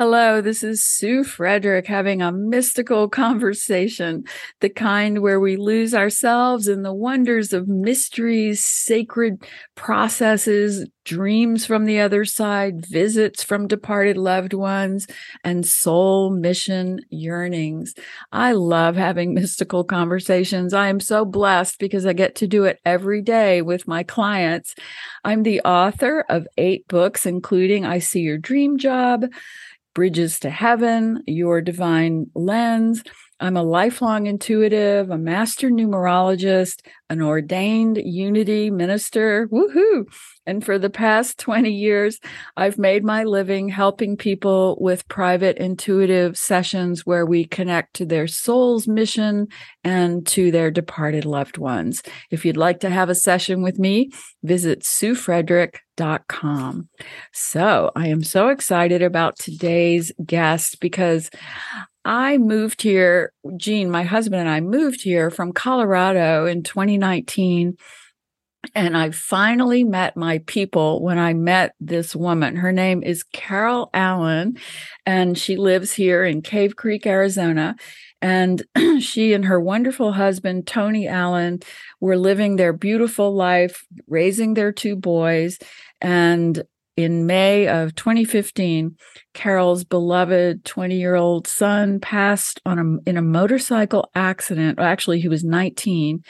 Hello, this is Sue Frederick having a mystical conversation, the kind where we lose ourselves in the wonders of mysteries, sacred processes, dreams from the other side, visits from departed loved ones, and soul mission yearnings. I love having mystical conversations. I am so blessed because I get to do it every day with my clients. I'm the author of eight books, including I See Your Dream Job. Bridges to Heaven, Your Divine Lens. I'm a lifelong intuitive, a master numerologist, an ordained unity minister. Woohoo! And for the past 20 years, I've made my living helping people with private intuitive sessions where we connect to their soul's mission and to their departed loved ones. If you'd like to have a session with me, visit suefrederick.com. So I am so excited about today's guest because I moved here, Gene, my husband and I moved here from Colorado in 2019 and I finally met my people when I met this woman. Her name is Carol Allen, and she lives here in Cave Creek, Arizona. And she and her wonderful husband, Tony Allen, were living their beautiful life, raising their two boys. And in May of 2015, Carol's beloved 20 year old son passed on a, in a motorcycle accident. Actually, he was 19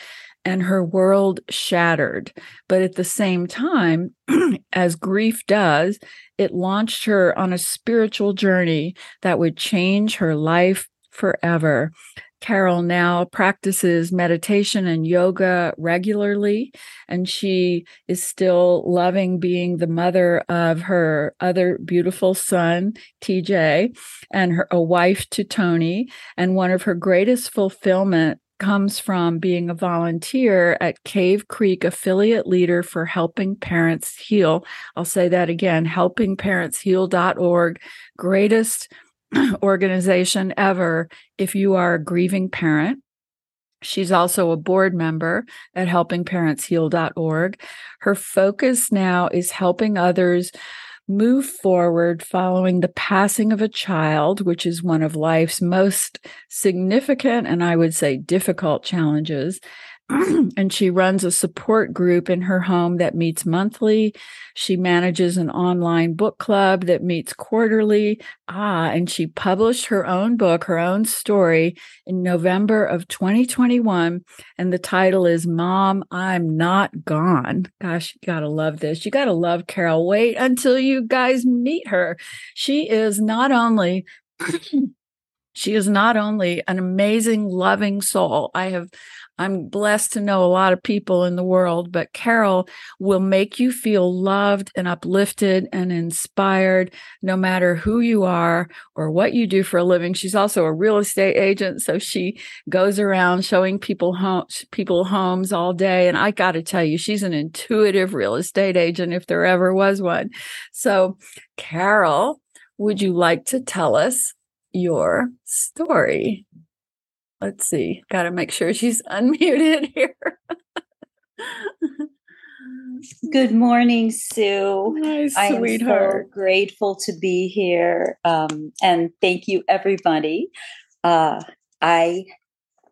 and her world shattered. But at the same time, as grief does, it launched her on a spiritual journey that would change her life forever. Carol now practices meditation and yoga regularly, and she is still loving being the mother of her other beautiful son, TJ, and her, a wife to Tony. And one of her greatest fulfillment comes from being a volunteer at Cave Creek affiliate leader for Helping Parents Heal. I'll say that again, helpingparentsheal.org. Greatest organization ever if you are a grieving parent. She's also a board member at helpingparentsheal.org. Her focus now is helping others move forward following the passing of a child, which is one of life's most significant and I would say difficult challenges. and she runs a support group in her home that meets monthly. She manages an online book club that meets quarterly. Ah, and she published her own book, her own story in November of 2021. And the title is Mom, I'm Not Gone. Gosh, you gotta love this. You gotta love Carol. Wait until you guys meet her. She is not only she is not only an amazing loving soul. I have I'm blessed to know a lot of people in the world, but Carol will make you feel loved and uplifted and inspired no matter who you are or what you do for a living. She's also a real estate agent, so she goes around showing people homes, people homes all day and I got to tell you she's an intuitive real estate agent if there ever was one. So, Carol, would you like to tell us your story? Let's see. Got to make sure she's unmuted here. Good morning, Sue. Hi, sweetheart. I am so grateful to be here. Um, and thank you, everybody. Uh, I,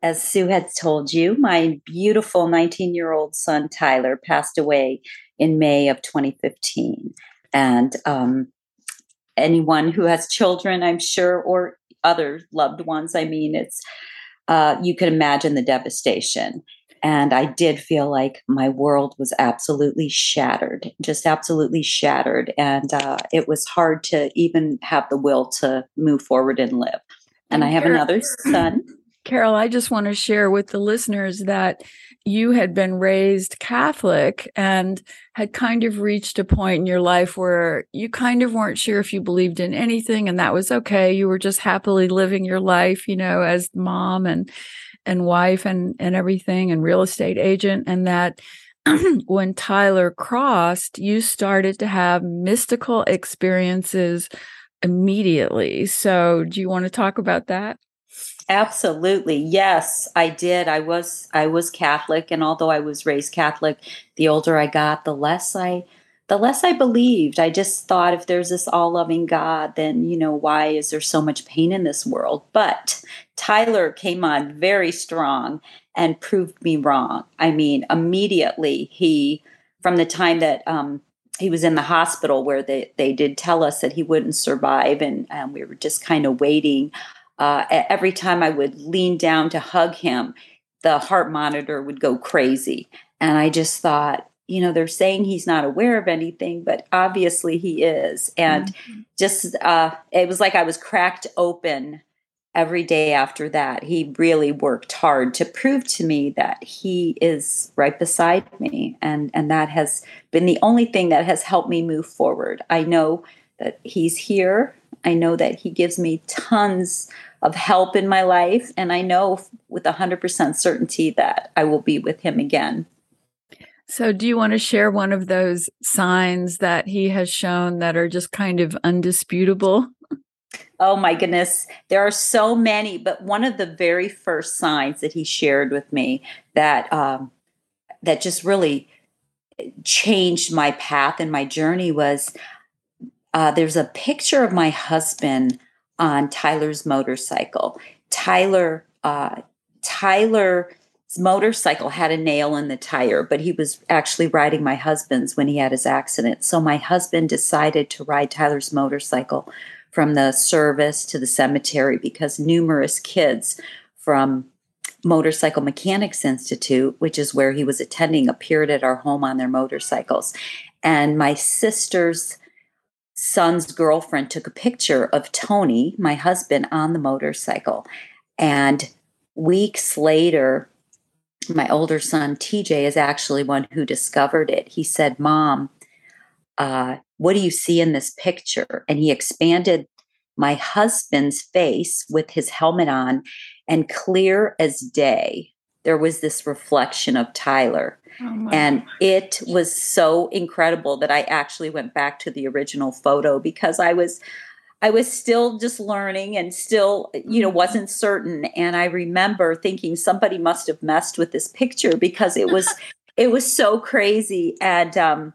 as Sue had told you, my beautiful 19 year old son, Tyler, passed away in May of 2015. And um, anyone who has children, I'm sure, or other loved ones, I mean, it's uh, you can imagine the devastation. And I did feel like my world was absolutely shattered, just absolutely shattered. And uh, it was hard to even have the will to move forward and live. And I have another son. Carol, I just want to share with the listeners that you had been raised Catholic and had kind of reached a point in your life where you kind of weren't sure if you believed in anything and that was okay. You were just happily living your life, you know, as mom and and wife and and everything and real estate agent and that when Tyler crossed, you started to have mystical experiences immediately. So, do you want to talk about that? Absolutely. Yes, I did. I was I was Catholic and although I was raised Catholic, the older I got, the less I the less I believed. I just thought if there's this all loving God, then, you know, why is there so much pain in this world? But Tyler came on very strong and proved me wrong. I mean, immediately he, from the time that um, he was in the hospital where they, they did tell us that he wouldn't survive, and, and we were just kind of waiting. Uh, every time I would lean down to hug him, the heart monitor would go crazy. And I just thought, you know, they're saying he's not aware of anything, but obviously he is. And mm-hmm. just, uh, it was like I was cracked open every day after that. He really worked hard to prove to me that he is right beside me. And, and that has been the only thing that has helped me move forward. I know that he's here. I know that he gives me tons of help in my life. And I know with 100% certainty that I will be with him again. So, do you want to share one of those signs that he has shown that are just kind of undisputable? Oh my goodness, there are so many, but one of the very first signs that he shared with me that um, that just really changed my path and my journey was uh, there's a picture of my husband on Tyler's motorcycle. Tyler, uh, Tyler's motorcycle had a nail in the tire, but he was actually riding my husband's when he had his accident. So my husband decided to ride Tyler's motorcycle from the service to the cemetery because numerous kids from Motorcycle Mechanics Institute, which is where he was attending, appeared at our home on their motorcycles. And my sister's son's girlfriend took a picture of Tony, my husband, on the motorcycle. And weeks later, my older son, TJ, is actually one who discovered it. He said, Mom, uh, what do you see in this picture? And he expanded my husband's face with his helmet on, and clear as day, there was this reflection of Tyler. Oh and it was so incredible that I actually went back to the original photo because I was I was still just learning and still, you know, mm-hmm. wasn't certain. And I remember thinking somebody must have messed with this picture because it was it was so crazy. And um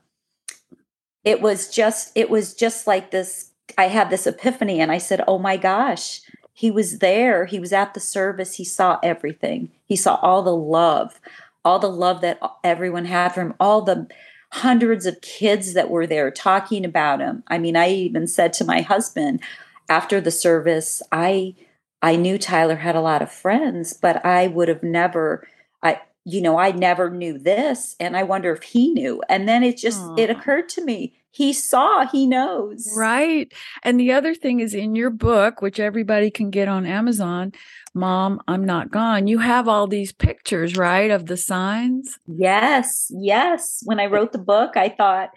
it was just it was just like this I had this epiphany and I said, Oh my gosh, he was there. He was at the service. He saw everything. He saw all the love all the love that everyone had for him, all the hundreds of kids that were there talking about him. I mean, I even said to my husband after the service, I I knew Tyler had a lot of friends, but I would have never I you know, I never knew this and I wonder if he knew. And then it just Aww. it occurred to me, he saw, he knows. Right. And the other thing is in your book, which everybody can get on Amazon, Mom, I'm not gone. You have all these pictures, right, of the signs? Yes, yes. When I wrote the book, I thought,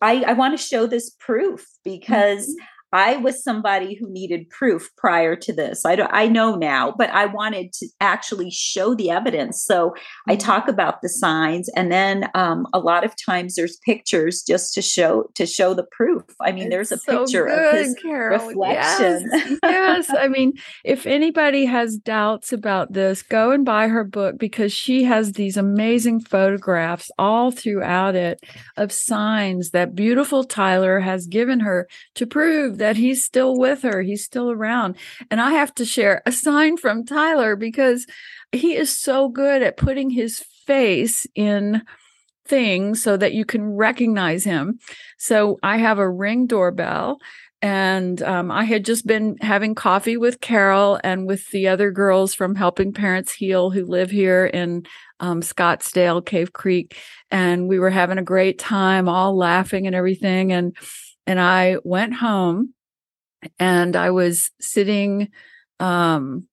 I, I want to show this proof because mm-hmm. I was somebody who needed proof prior to this. I I know now, but I wanted to actually show the evidence. So mm-hmm. I talk about the signs, and then um, a lot of times there's pictures just to show to show the proof. I mean, it's there's a so picture good, of his Carol. reflection. Yes, yes. I mean, if anybody has doubts about this, go and buy her book because she has these amazing photographs all throughout it of signs that beautiful Tyler has given her to prove that he's still with her, he's still around. And I have to share a sign from Tyler because he is so good at putting his face in things so that you can recognize him. So I have a ring doorbell and um, I had just been having coffee with Carol and with the other girls from Helping Parents Heal who live here in um, Scottsdale, Cave Creek, and we were having a great time, all laughing and everything. And and I went home and I was sitting um,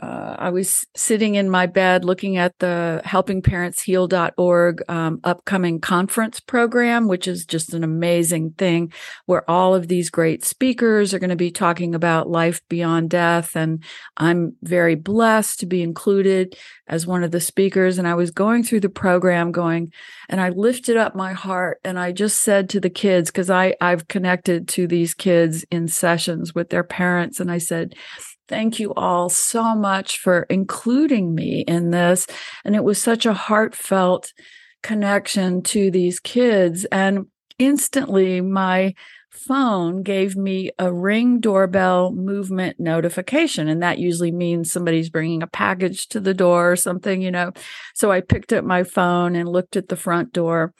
uh, I was sitting in my bed looking at the helpingparentsheal.org um, upcoming conference program, which is just an amazing thing where all of these great speakers are going to be talking about life beyond death. And I'm very blessed to be included as one of the speakers. And I was going through the program going, and I lifted up my heart and I just said to the kids, because I've connected to these kids in sessions with their parents. And I said, Thank you all so much for including me in this. And it was such a heartfelt connection to these kids. And instantly my phone gave me a ring doorbell movement notification. And that usually means somebody's bringing a package to the door or something, you know. So I picked up my phone and looked at the front door.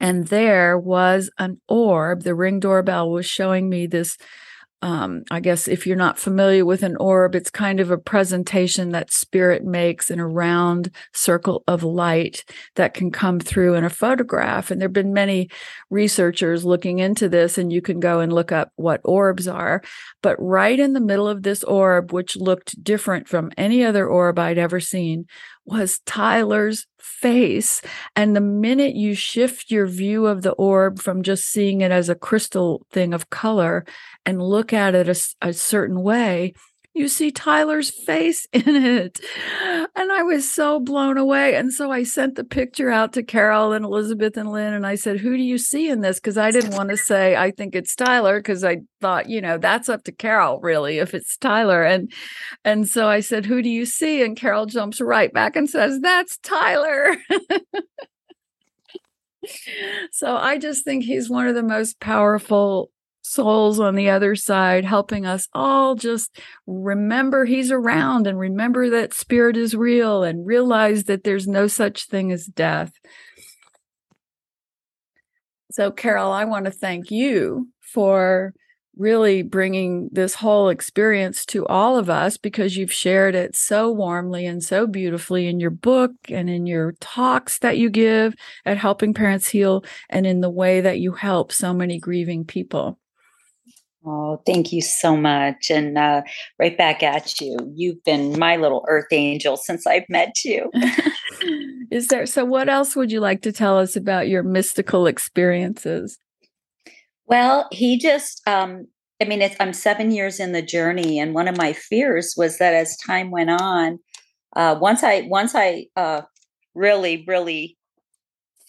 And there was an orb. The ring doorbell was showing me this um, I guess if you're not familiar with an orb, it's kind of a presentation that spirit makes in a round circle of light that can come through in a photograph. And there have been many researchers looking into this, and you can go and look up what orbs are. But right in the middle of this orb, which looked different from any other orb I'd ever seen, was Tyler's face. And the minute you shift your view of the orb from just seeing it as a crystal thing of color and look at it a, a certain way, you see Tyler's face in it. And I was so blown away. And so I sent the picture out to Carol and Elizabeth and Lynn. And I said, Who do you see in this? Because I didn't want to say, I think it's Tyler, because I thought, you know, that's up to Carol, really, if it's Tyler. And and so I said, Who do you see? And Carol jumps right back and says, That's Tyler. so I just think he's one of the most powerful souls on the other side, helping us all just remember he's around and remember that spirit is real and realize that there's no such thing as death. So, Carol, I want to thank you for really bringing this whole experience to all of us because you've shared it so warmly and so beautifully in your book and in your talks that you give at Helping Parents Heal and in the way that you help so many grieving people. Oh, thank you so much. And uh, right back at you. You've been my little earth angel since I've met you. Is there so what else would you like to tell us about your mystical experiences? Well, he just um I mean, I'm seven years in the journey, and one of my fears was that as time went on, uh, once I once I uh, really really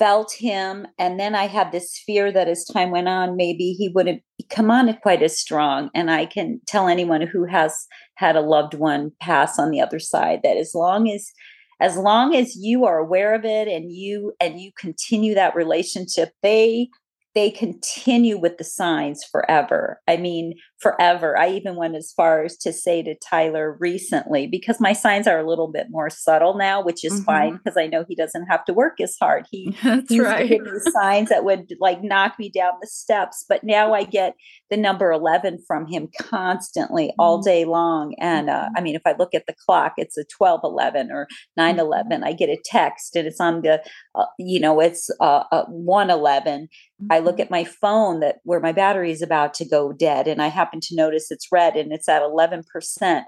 felt him and then i had this fear that as time went on maybe he wouldn't come on quite as strong and i can tell anyone who has had a loved one pass on the other side that as long as as long as you are aware of it and you and you continue that relationship they they continue with the signs forever. I mean, forever. I even went as far as to say to Tyler recently, because my signs are a little bit more subtle now, which is mm-hmm. fine because I know he doesn't have to work as hard. He That's he's right. me signs that would like knock me down the steps, but now I get the number 11 from him constantly mm-hmm. all day long. And uh, mm-hmm. I mean, if I look at the clock, it's a 12 11 or 9 11. Mm-hmm. I get a text and it's on the, uh, you know, it's uh, uh 1 11 I look mm-hmm. at my phone that where my battery is about to go dead and I happen to notice it's red and it's at 11%.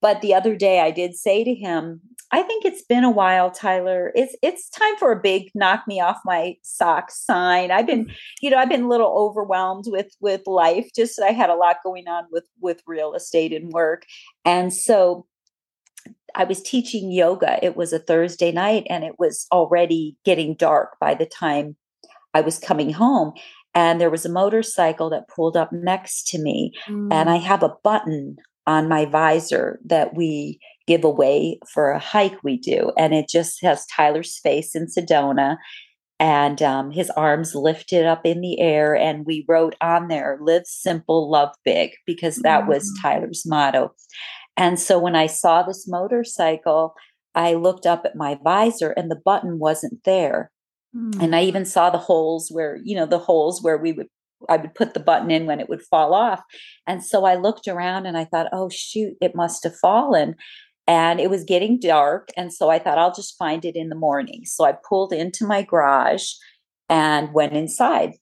But the other day I did say to him, I think it's been a while, Tyler. It's it's time for a big knock me off my socks sign. I've been, you know, I've been a little overwhelmed with with life. Just I had a lot going on with with real estate and work. And so I was teaching yoga. It was a Thursday night and it was already getting dark by the time I was coming home and there was a motorcycle that pulled up next to me mm. and I mm. have a button on my visor that we give away for a hike we do and it just has Tyler's face in Sedona and um, his arms lifted up in the air and we wrote on there live simple love big because that mm. was Tyler's motto and so when I saw this motorcycle I looked up at my visor and the button wasn't there Mm. And I even saw the holes where, you know, the holes where we would I would put the button in when it would fall off. And so I looked around and I thought, oh shoot, it must have fallen. And it was getting dark. And so I thought I'll just find it in the morning. So I pulled into my garage and went inside.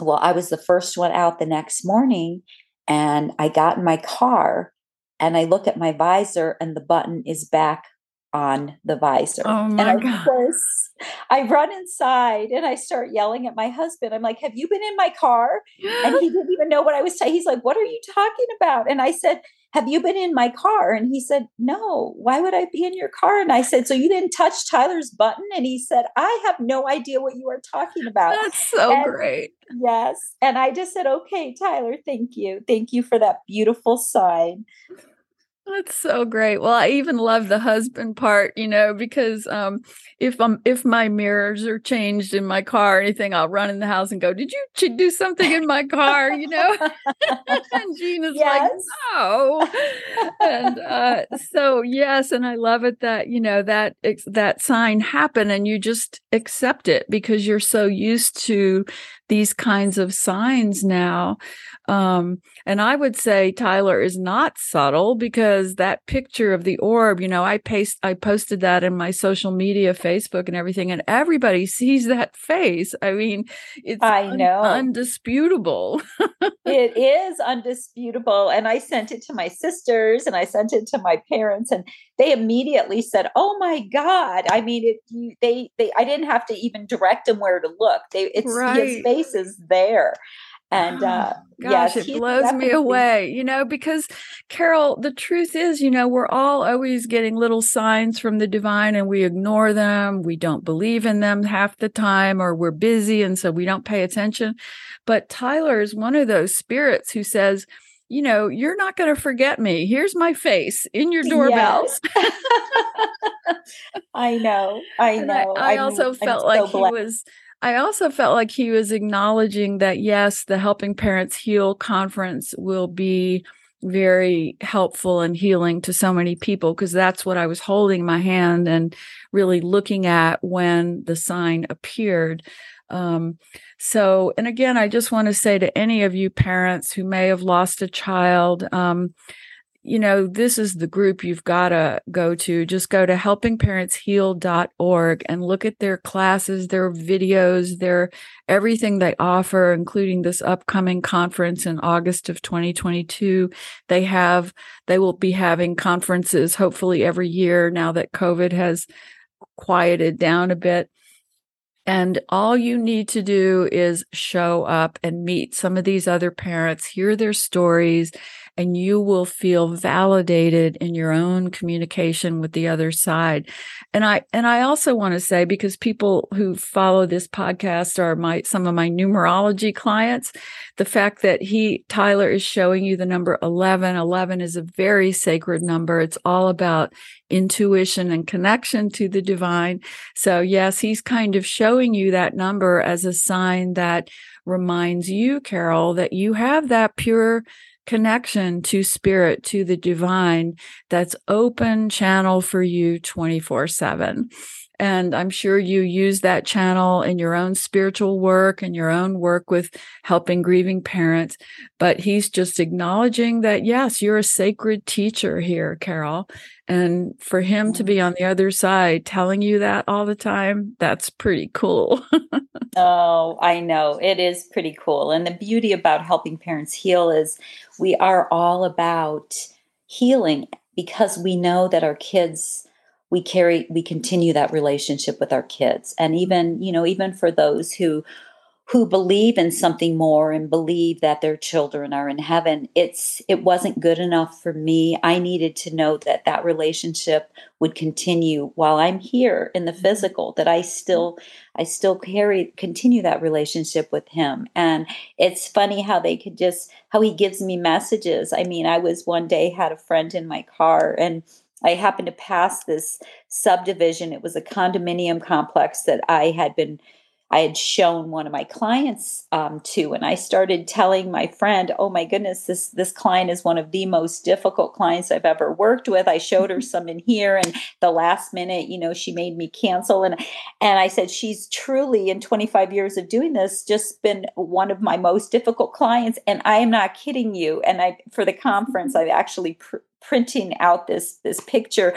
Well, I was the first one out the next morning and I got in my car and I look at my visor and the button is back on the visor. Oh and I God. Was, I run inside and I start yelling at my husband. I'm like, Have you been in my car? And he didn't even know what I was saying. He's like, What are you talking about? And I said, Have you been in my car? And he said, No, why would I be in your car? And I said, So you didn't touch Tyler's button? And he said, I have no idea what you are talking about. That's so and, great. Yes. And I just said, Okay, Tyler, thank you. Thank you for that beautiful sign. That's so great. Well, I even love the husband part, you know, because um, if I'm if my mirrors are changed in my car or anything, I'll run in the house and go, "Did you ch- do something in my car?" You know, and Gina's yes. like, "No," and uh, so yes, and I love it that you know that that sign happened, and you just accept it because you're so used to these kinds of signs now. Um, and I would say Tyler is not subtle because that picture of the orb, you know, I paste, I posted that in my social media, Facebook and everything, and everybody sees that face. I mean, it's I know undisputable. it is undisputable. And I sent it to my sisters and I sent it to my parents, and they immediately said, "Oh my God!" I mean, it. They, they. I didn't have to even direct them where to look. They, it's right. his face is there. And uh, gosh, yes, it blows me away, you know, because Carol, the truth is, you know, we're all always getting little signs from the divine and we ignore them. We don't believe in them half the time, or we're busy. And so we don't pay attention. But Tyler is one of those spirits who says, you know, you're not going to forget me. Here's my face in your doorbells. Yes. I know. I know. I, I, also felt I'm like so he was I also felt like he was acknowledging that, yes, the Helping Parents Heal conference will be very helpful and healing to so many people because that's what I was holding my hand and really looking at when the sign appeared. Um, so, and again, I just want to say to any of you parents who may have lost a child, um, you know, this is the group you've got to go to. Just go to helpingparentsheal.org and look at their classes, their videos, their everything they offer, including this upcoming conference in August of 2022. They have, they will be having conferences hopefully every year now that COVID has quieted down a bit. And all you need to do is show up and meet some of these other parents, hear their stories, and you will feel validated in your own communication with the other side. And I and I also want to say because people who follow this podcast are my some of my numerology clients, the fact that he Tyler is showing you the number 11, 11 is a very sacred number. It's all about intuition and connection to the divine. So yes, he's kind of showing you that number as a sign that reminds you, Carol, that you have that pure connection to spirit, to the divine that's open channel for you 24 7. And I'm sure you use that channel in your own spiritual work and your own work with helping grieving parents. But he's just acknowledging that, yes, you're a sacred teacher here, Carol. And for him to be mm-hmm. on the other side telling you that all the time, that's pretty cool. oh, I know. It is pretty cool. And the beauty about helping parents heal is we are all about healing because we know that our kids we carry we continue that relationship with our kids. And even you know even for those who who believe in something more and believe that their children are in heaven it's it wasn't good enough for me. I needed to know that that relationship would continue while i'm here in the mm-hmm. physical that i still i still carry continue that relationship with him. And it's funny how they could just how he gives me messages. I mean i was one day had a friend in my car and I happened to pass this subdivision. It was a condominium complex that I had been I had shown one of my clients um, to, and I started telling my friend, "Oh my goodness, this this client is one of the most difficult clients I've ever worked with." I showed her some in here, and the last minute, you know, she made me cancel, and and I said she's truly in 25 years of doing this just been one of my most difficult clients, and I am not kidding you. And I for the conference, I've actually pr- printing out this this picture.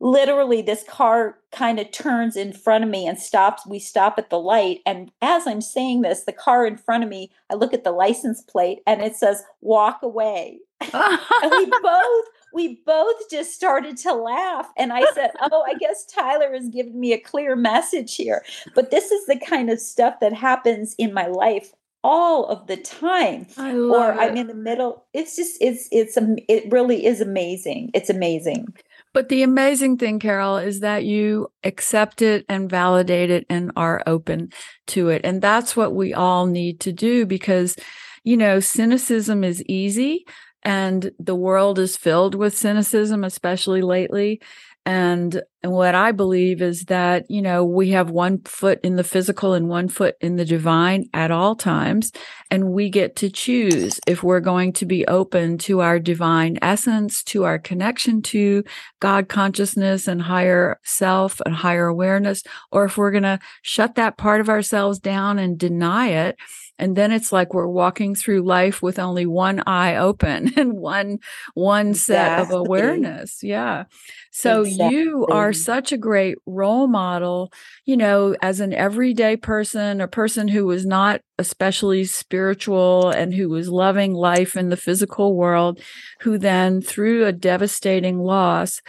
Literally this car kind of turns in front of me and stops we stop at the light and as i'm saying this the car in front of me i look at the license plate and it says walk away. And we both we both just started to laugh and i said oh i guess tyler has given me a clear message here. But this is the kind of stuff that happens in my life all of the time or it. i'm in the middle it's just it's it's it really is amazing it's amazing but the amazing thing carol is that you accept it and validate it and are open to it and that's what we all need to do because you know cynicism is easy and the world is filled with cynicism, especially lately. And, and what I believe is that, you know, we have one foot in the physical and one foot in the divine at all times. And we get to choose if we're going to be open to our divine essence, to our connection to God consciousness and higher self and higher awareness, or if we're going to shut that part of ourselves down and deny it and then it's like we're walking through life with only one eye open and one one set exactly. of awareness yeah so exactly. you are such a great role model you know as an everyday person a person who was not especially spiritual and who was loving life in the physical world who then through a devastating loss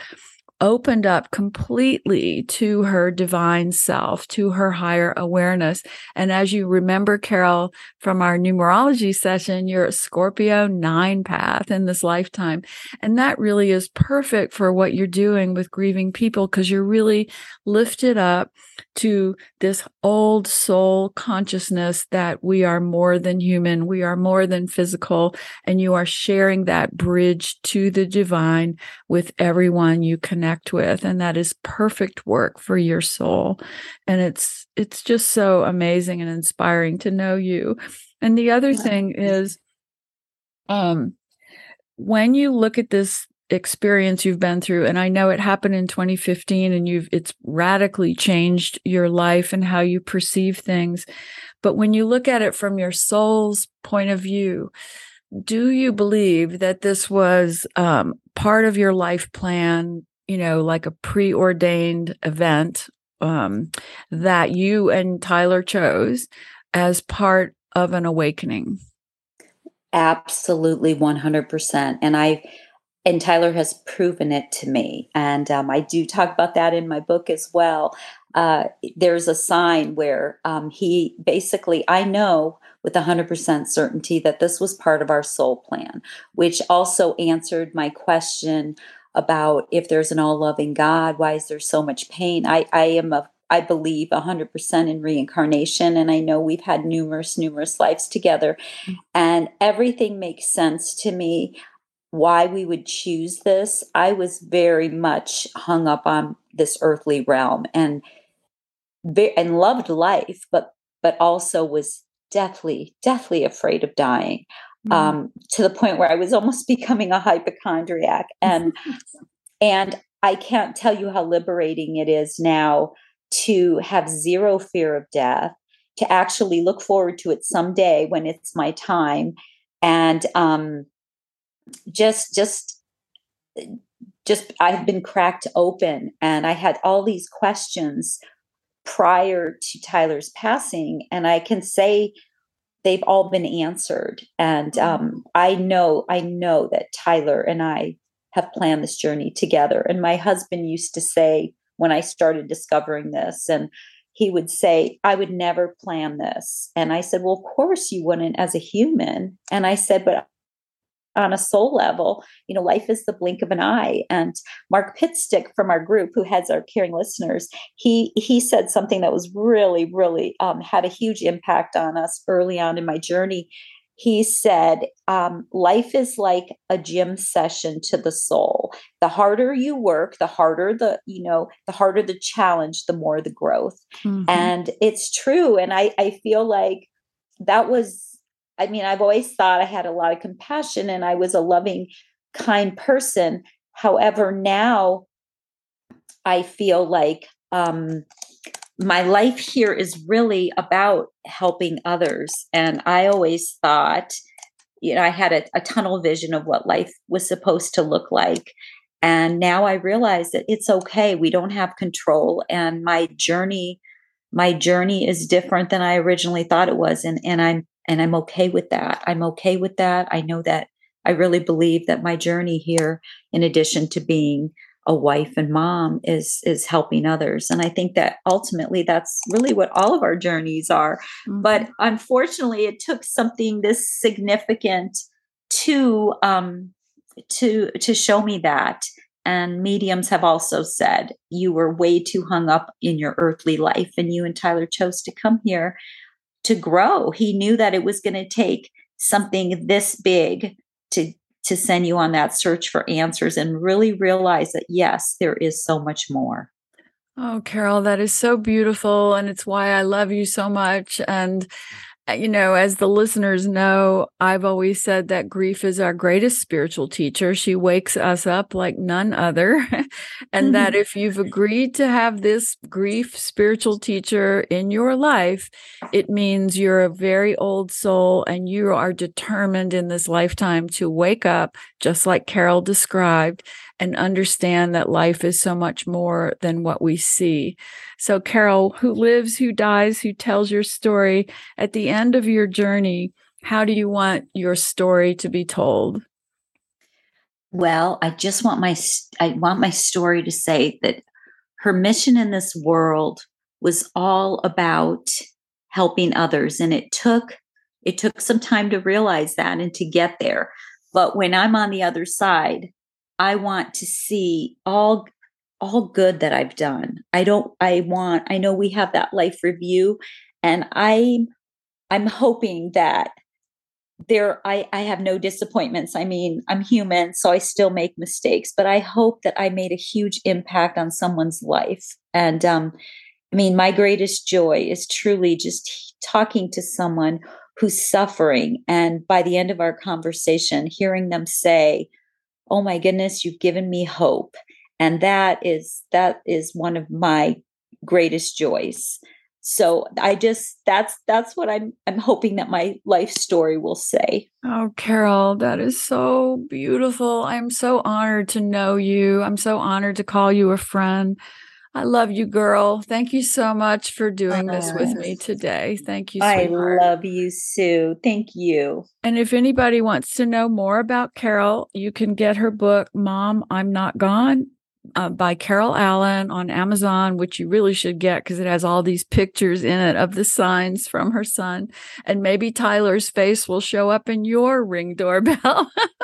opened up completely to her divine self, to her higher awareness. And as you remember, Carol, from our numerology session, you're a Scorpio nine path in this lifetime. And that really is perfect for what you're doing with grieving people because you're really lifted up to this old soul consciousness that we are more than human, we are more than physical, and you are sharing that bridge to the divine with everyone you connect with. And that is perfect work for your soul. And it's it's just so amazing and inspiring to know you. And the other thing is um when you look at this experience you've been through and i know it happened in 2015 and you've it's radically changed your life and how you perceive things. But when you look at it from your soul's point of view do you believe that this was um, part of your life plan you know like a preordained event um, that you and tyler chose as part of an awakening? Absolutely 100% and i and Tyler has proven it to me. And um, I do talk about that in my book as well. Uh, there's a sign where um, he basically, I know with 100% certainty that this was part of our soul plan, which also answered my question about if there's an all loving God, why is there so much pain? I, I am a I believe 100% in reincarnation. And I know we've had numerous, numerous lives together. Mm. And everything makes sense to me why we would choose this, I was very much hung up on this earthly realm and and loved life, but but also was deathly, deathly afraid of dying. Mm-hmm. Um, to the point where I was almost becoming a hypochondriac. And and I can't tell you how liberating it is now to have zero fear of death, to actually look forward to it someday when it's my time. And um, just just just I've been cracked open and I had all these questions prior to Tyler's passing and I can say they've all been answered and mm-hmm. um, I know I know that Tyler and I have planned this journey together and my husband used to say when I started discovering this and he would say, I would never plan this. And I said, Well, of course you wouldn't as a human. And I said, But on a soul level, you know, life is the blink of an eye. And Mark Pitstick from our group, who heads our caring listeners, he he said something that was really, really um, had a huge impact on us early on in my journey. He said, um, "Life is like a gym session to the soul. The harder you work, the harder the you know, the harder the challenge, the more the growth." Mm-hmm. And it's true. And I I feel like that was I mean, I've always thought I had a lot of compassion and I was a loving, kind person. However, now I feel like um, my life here is really about helping others. And I always thought, you know, I had a, a tunnel vision of what life was supposed to look like. And now I realize that it's okay. We don't have control. And my journey, my journey is different than I originally thought it was. And, and I'm and I'm okay with that. I'm okay with that. I know that I really believe that my journey here, in addition to being a wife and mom, is is helping others. And I think that ultimately that's really what all of our journeys are. Mm-hmm. But unfortunately, it took something this significant to um, to to show me that. And mediums have also said you were way too hung up in your earthly life, and you and Tyler chose to come here to grow. He knew that it was going to take something this big to to send you on that search for answers and really realize that yes, there is so much more. Oh, Carol, that is so beautiful. And it's why I love you so much. And Uh, you know, as the listeners know, I've always said that grief is our greatest spiritual teacher. She wakes us up like none other. and that if you've agreed to have this grief spiritual teacher in your life, it means you're a very old soul and you are determined in this lifetime to wake up, just like Carol described, and understand that life is so much more than what we see. So, Carol, who lives, who dies, who tells your story, at the end of your journey, how do you want your story to be told? Well, I just want my I want my story to say that her mission in this world was all about helping others and it took it took some time to realize that and to get there. But when I'm on the other side, I want to see all all good that I've done. I don't I want I know we have that life review and I I'm hoping that there I I have no disappointments. I mean, I'm human, so I still make mistakes, but I hope that I made a huge impact on someone's life. And um I mean, my greatest joy is truly just talking to someone who's suffering and by the end of our conversation hearing them say, oh my goodness you've given me hope. And that is that is one of my greatest joys. So i just that's that's what i'm i'm hoping that my life story will say. Oh carol that is so beautiful. I'm so honored to know you. I'm so honored to call you a friend I love you, girl. Thank you so much for doing this with me today. Thank you. Sweetheart. I love you, Sue. Thank you. And if anybody wants to know more about Carol, you can get her book, Mom, I'm Not Gone. Uh, by Carol Allen on Amazon, which you really should get because it has all these pictures in it of the signs from her son. And maybe Tyler's face will show up in your ring doorbell.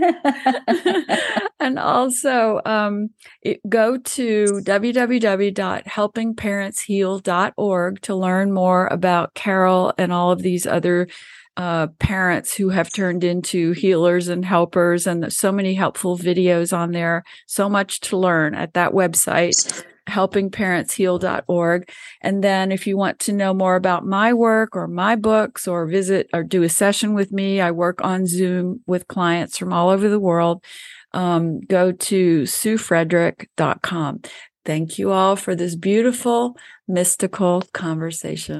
and also um, it, go to www.helpingparentsheal.org to learn more about Carol and all of these other uh, parents who have turned into healers and helpers, and so many helpful videos on there. So much to learn at that website helpingparentsheal.org. And then if you want to know more about my work or my books or visit or do a session with me, I work on Zoom with clients from all over the world. Um, go to suefrederick.com. Thank you all for this beautiful, mystical conversation.